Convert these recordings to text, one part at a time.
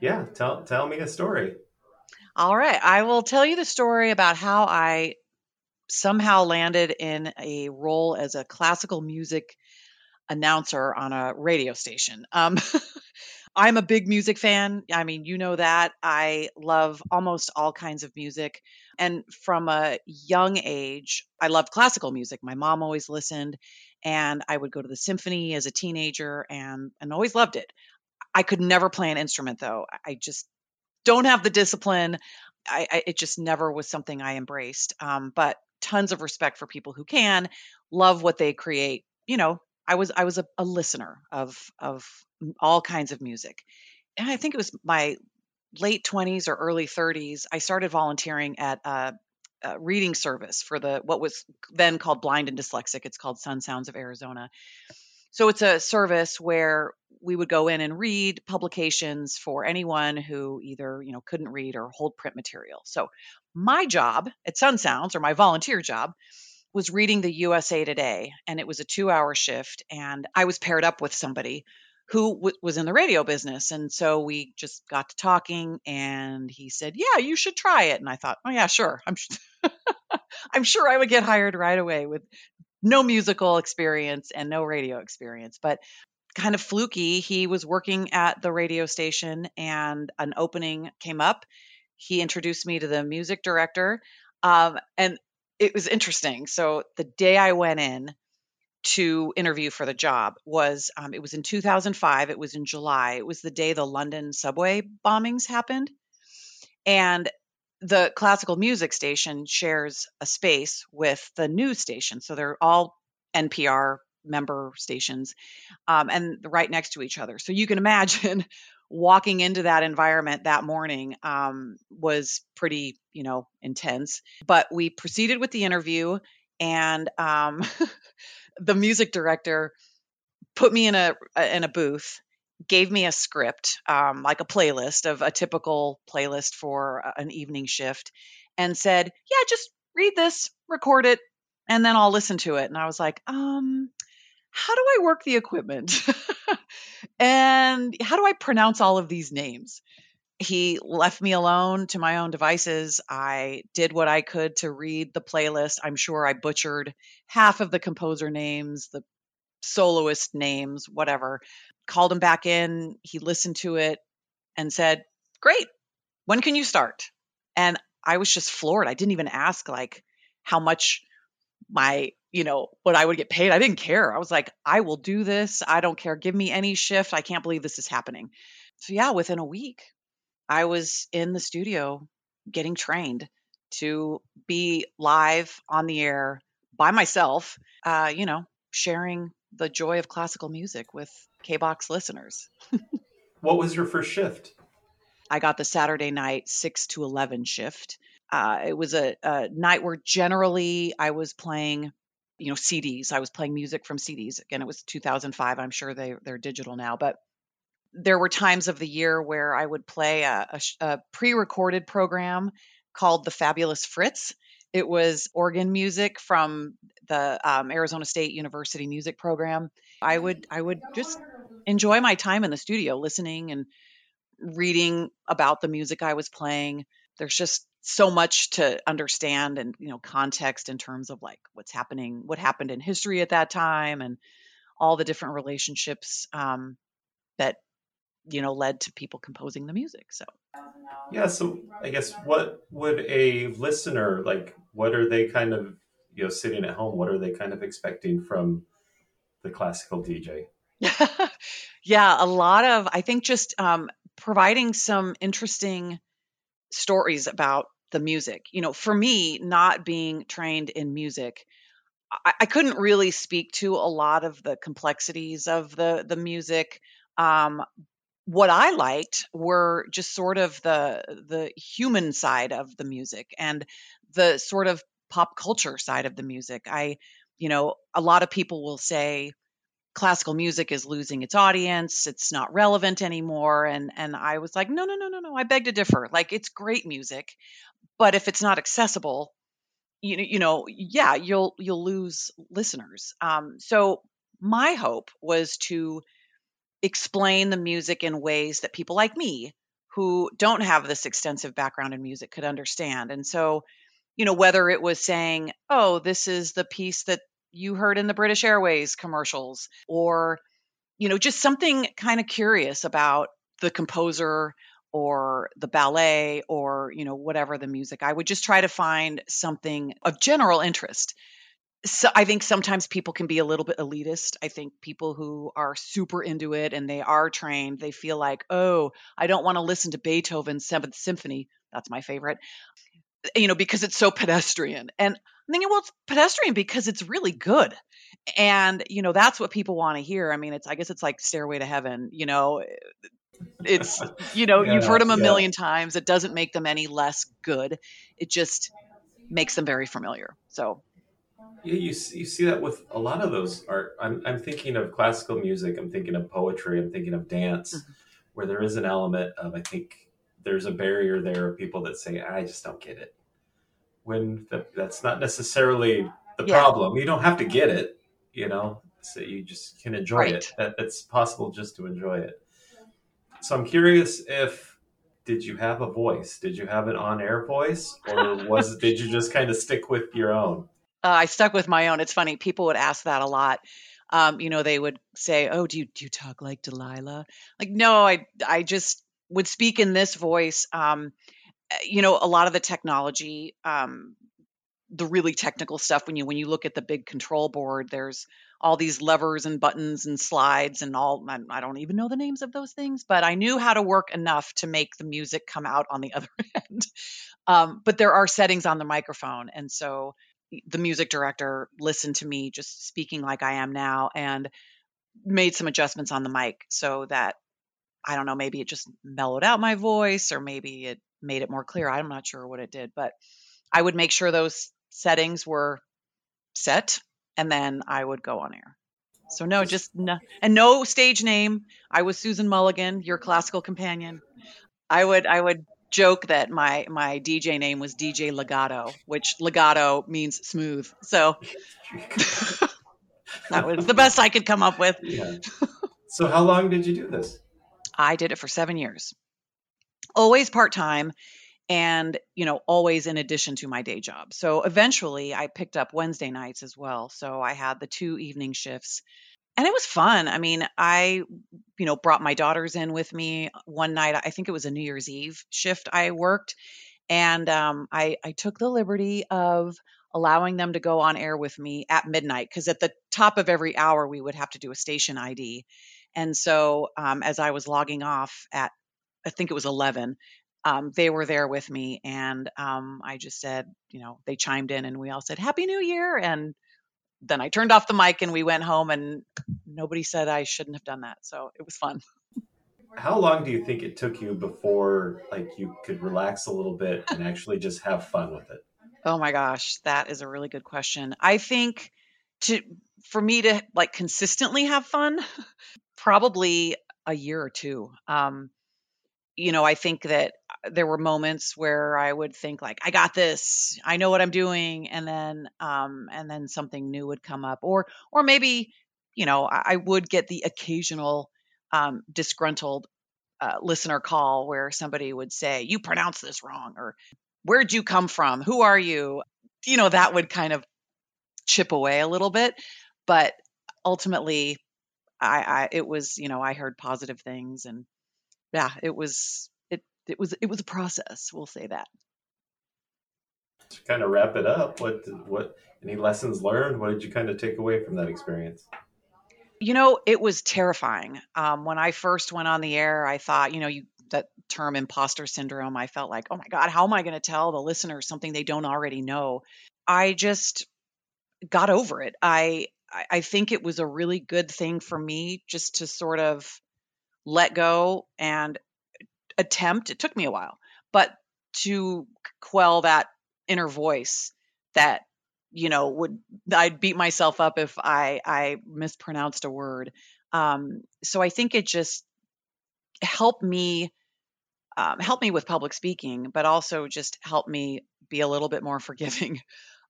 Yeah, tell tell me a story. All right, I will tell you the story about how I somehow landed in a role as a classical music announcer on a radio station. Um, I'm a big music fan. I mean, you know that. I love almost all kinds of music. And from a young age, I loved classical music. My mom always listened, and I would go to the symphony as a teenager and, and always loved it. I could never play an instrument, though. I just don't have the discipline. I, I it just never was something I embraced. Um, but tons of respect for people who can love what they create. You know, I was I was a, a listener of of all kinds of music, and I think it was my late 20s or early 30s. I started volunteering at a, a reading service for the what was then called Blind and Dyslexic. It's called Sun Sounds of Arizona. So it's a service where we would go in and read publications for anyone who either, you know, couldn't read or hold print material. So my job at Sun Sounds or my volunteer job was reading the USA Today and it was a 2-hour shift and I was paired up with somebody who w- was in the radio business and so we just got to talking and he said, "Yeah, you should try it." And I thought, "Oh yeah, sure. I'm I'm sure I would get hired right away with no musical experience and no radio experience, but kind of fluky. He was working at the radio station and an opening came up. He introduced me to the music director. Um, and it was interesting. So the day I went in to interview for the job was um, it was in 2005. It was in July. It was the day the London subway bombings happened. And the classical music station shares a space with the news station. So they're all NPR member stations um, and right next to each other. So you can imagine walking into that environment that morning um, was pretty, you know, intense. But we proceeded with the interview, and um, the music director put me in a in a booth gave me a script, um, like a playlist of a typical playlist for an evening shift, and said, "Yeah, just read this, record it, and then I'll listen to it." And I was like, "Um, how do I work the equipment? and how do I pronounce all of these names?" He left me alone to my own devices. I did what I could to read the playlist. I'm sure I butchered half of the composer names, the soloist names, whatever called him back in. He listened to it and said, Great. When can you start? And I was just floored. I didn't even ask like how much my, you know, what I would get paid. I didn't care. I was like, I will do this. I don't care. Give me any shift. I can't believe this is happening. So, yeah, within a week, I was in the studio getting trained to be live on the air by myself, uh, you know, sharing the joy of classical music with KBACH listeners. what was your first shift? I got the Saturday night 6 to 11 shift. Uh, it was a, a night where generally I was playing, you know, CDs. I was playing music from CDs. Again, it was 2005. I'm sure they, they're digital now, but there were times of the year where I would play a, a, a pre recorded program called The Fabulous Fritz. It was organ music from the um, Arizona State University music program. I would I would just enjoy my time in the studio listening and reading about the music I was playing. There's just so much to understand and you know context in terms of like what's happening, what happened in history at that time, and all the different relationships um, that you know led to people composing the music. So yeah, so I guess what would a listener like? What are they kind of you know sitting at home? What are they kind of expecting from the classical DJ? yeah, a lot of, I think, just um, providing some interesting stories about the music. You know, for me, not being trained in music, I, I couldn't really speak to a lot of the complexities of the the music. Um, what I liked were just sort of the the human side of the music and the sort of pop culture side of the music. I, you know, a lot of people will say, classical music is losing its audience it's not relevant anymore and and i was like no no no no no i beg to differ like it's great music but if it's not accessible you know you know yeah you'll you'll lose listeners um so my hope was to explain the music in ways that people like me who don't have this extensive background in music could understand. And so, you know, whether it was saying, oh, this is the piece that you heard in the British Airways commercials, or, you know, just something kind of curious about the composer or the ballet or, you know, whatever the music, I would just try to find something of general interest so I think sometimes people can be a little bit elitist. I think people who are super into it and they are trained, they feel like, oh, I don't want to listen to Beethoven's Seventh Symphony. That's my favorite. You know, because it's so pedestrian. And I'm thinking, well, it's pedestrian because it's really good. And, you know, that's what people want to hear. I mean, it's, I guess it's like Stairway to Heaven, you know, it's, you know, yeah, you've heard them a yeah. million times. It doesn't make them any less good. It just makes them very familiar. So yeah, you see, you see that with a lot of those art. I'm, I'm thinking of classical music. I'm thinking of poetry. I'm thinking of dance, mm-hmm. where there is an element of I think there's a barrier there of people that say I just don't get it. When the, that's not necessarily the yeah. problem. You don't have to get it. You know, so you just can enjoy right. it. That, that's possible just to enjoy it. So I'm curious if did you have a voice? Did you have an on-air voice, or was did you just kind of stick with your own? Uh, I stuck with my own. It's funny. People would ask that a lot. Um, you know, they would say, "Oh, do you do you talk like Delilah?" Like, no, I I just would speak in this voice. Um, eh, you know, a lot of the technology, um, the really technical stuff. When you when you look at the big control board, there's all these levers and buttons and slides and all. I, I don't even know the names of those things, but I knew how to work enough to make the music come out on the other end. Um, but there are settings on the microphone, and so the music director listened to me just speaking like I am now and made some adjustments on the mic so that I don't know, maybe it just mellowed out my voice or maybe it made it more clear. I'm not sure what it did, but I would make sure those settings were set and then I would go on air. So no, just no, and no stage name. I was Susan Mulligan, your classical companion. I would I would joke that my my DJ name was DJ Legato, which legato means smooth. So that was the best I could come up with. Yeah. So how long did you do this? I did it for 7 years. Always part-time and, you know, always in addition to my day job. So eventually I picked up Wednesday nights as well. So I had the two evening shifts and it was fun. I mean, I, you know, brought my daughters in with me one night. I think it was a New Year's Eve shift I worked, and um, I I took the liberty of allowing them to go on air with me at midnight because at the top of every hour we would have to do a station ID, and so um, as I was logging off at I think it was eleven. Um, they were there with me, and um, I just said, you know, they chimed in, and we all said "Happy New Year," and then I turned off the mic and we went home and nobody said I shouldn't have done that. So it was fun. How long do you think it took you before like you could relax a little bit and actually just have fun with it? Oh my gosh, that is a really good question. I think to for me to like consistently have fun, probably a year or two. Um, you know, I think that there were moments where I would think like, I got this, I know what I'm doing, and then um, and then something new would come up, or or maybe you know I, I would get the occasional um, disgruntled uh, listener call where somebody would say, "You pronounce this wrong," or "Where'd you come from? Who are you?" You know, that would kind of chip away a little bit, but ultimately, I, I it was you know I heard positive things and yeah, it was it it was it was a process. We'll say that. To kind of wrap it up, what what any lessons learned? What did you kind of take away from that experience? You know, it was terrifying. Um, when I first went on the air, I thought, you know, you that term imposter syndrome. I felt like, oh my god, how am I going to tell the listeners something they don't already know? I just got over it. I I think it was a really good thing for me just to sort of let go and attempt, it took me a while, but to quell that inner voice that you know would I'd beat myself up if I I mispronounced a word. Um, so I think it just helped me um, me with public speaking, but also just help me be a little bit more forgiving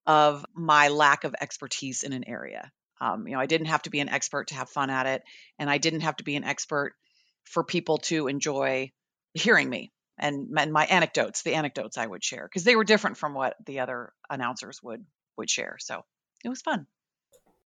of my lack of expertise in an area. Um, you know, I didn't have to be an expert to have fun at it, and I didn't have to be an expert for people to enjoy hearing me. and, and my anecdotes, the anecdotes I would share, because they were different from what the other announcers would would share. So it was fun.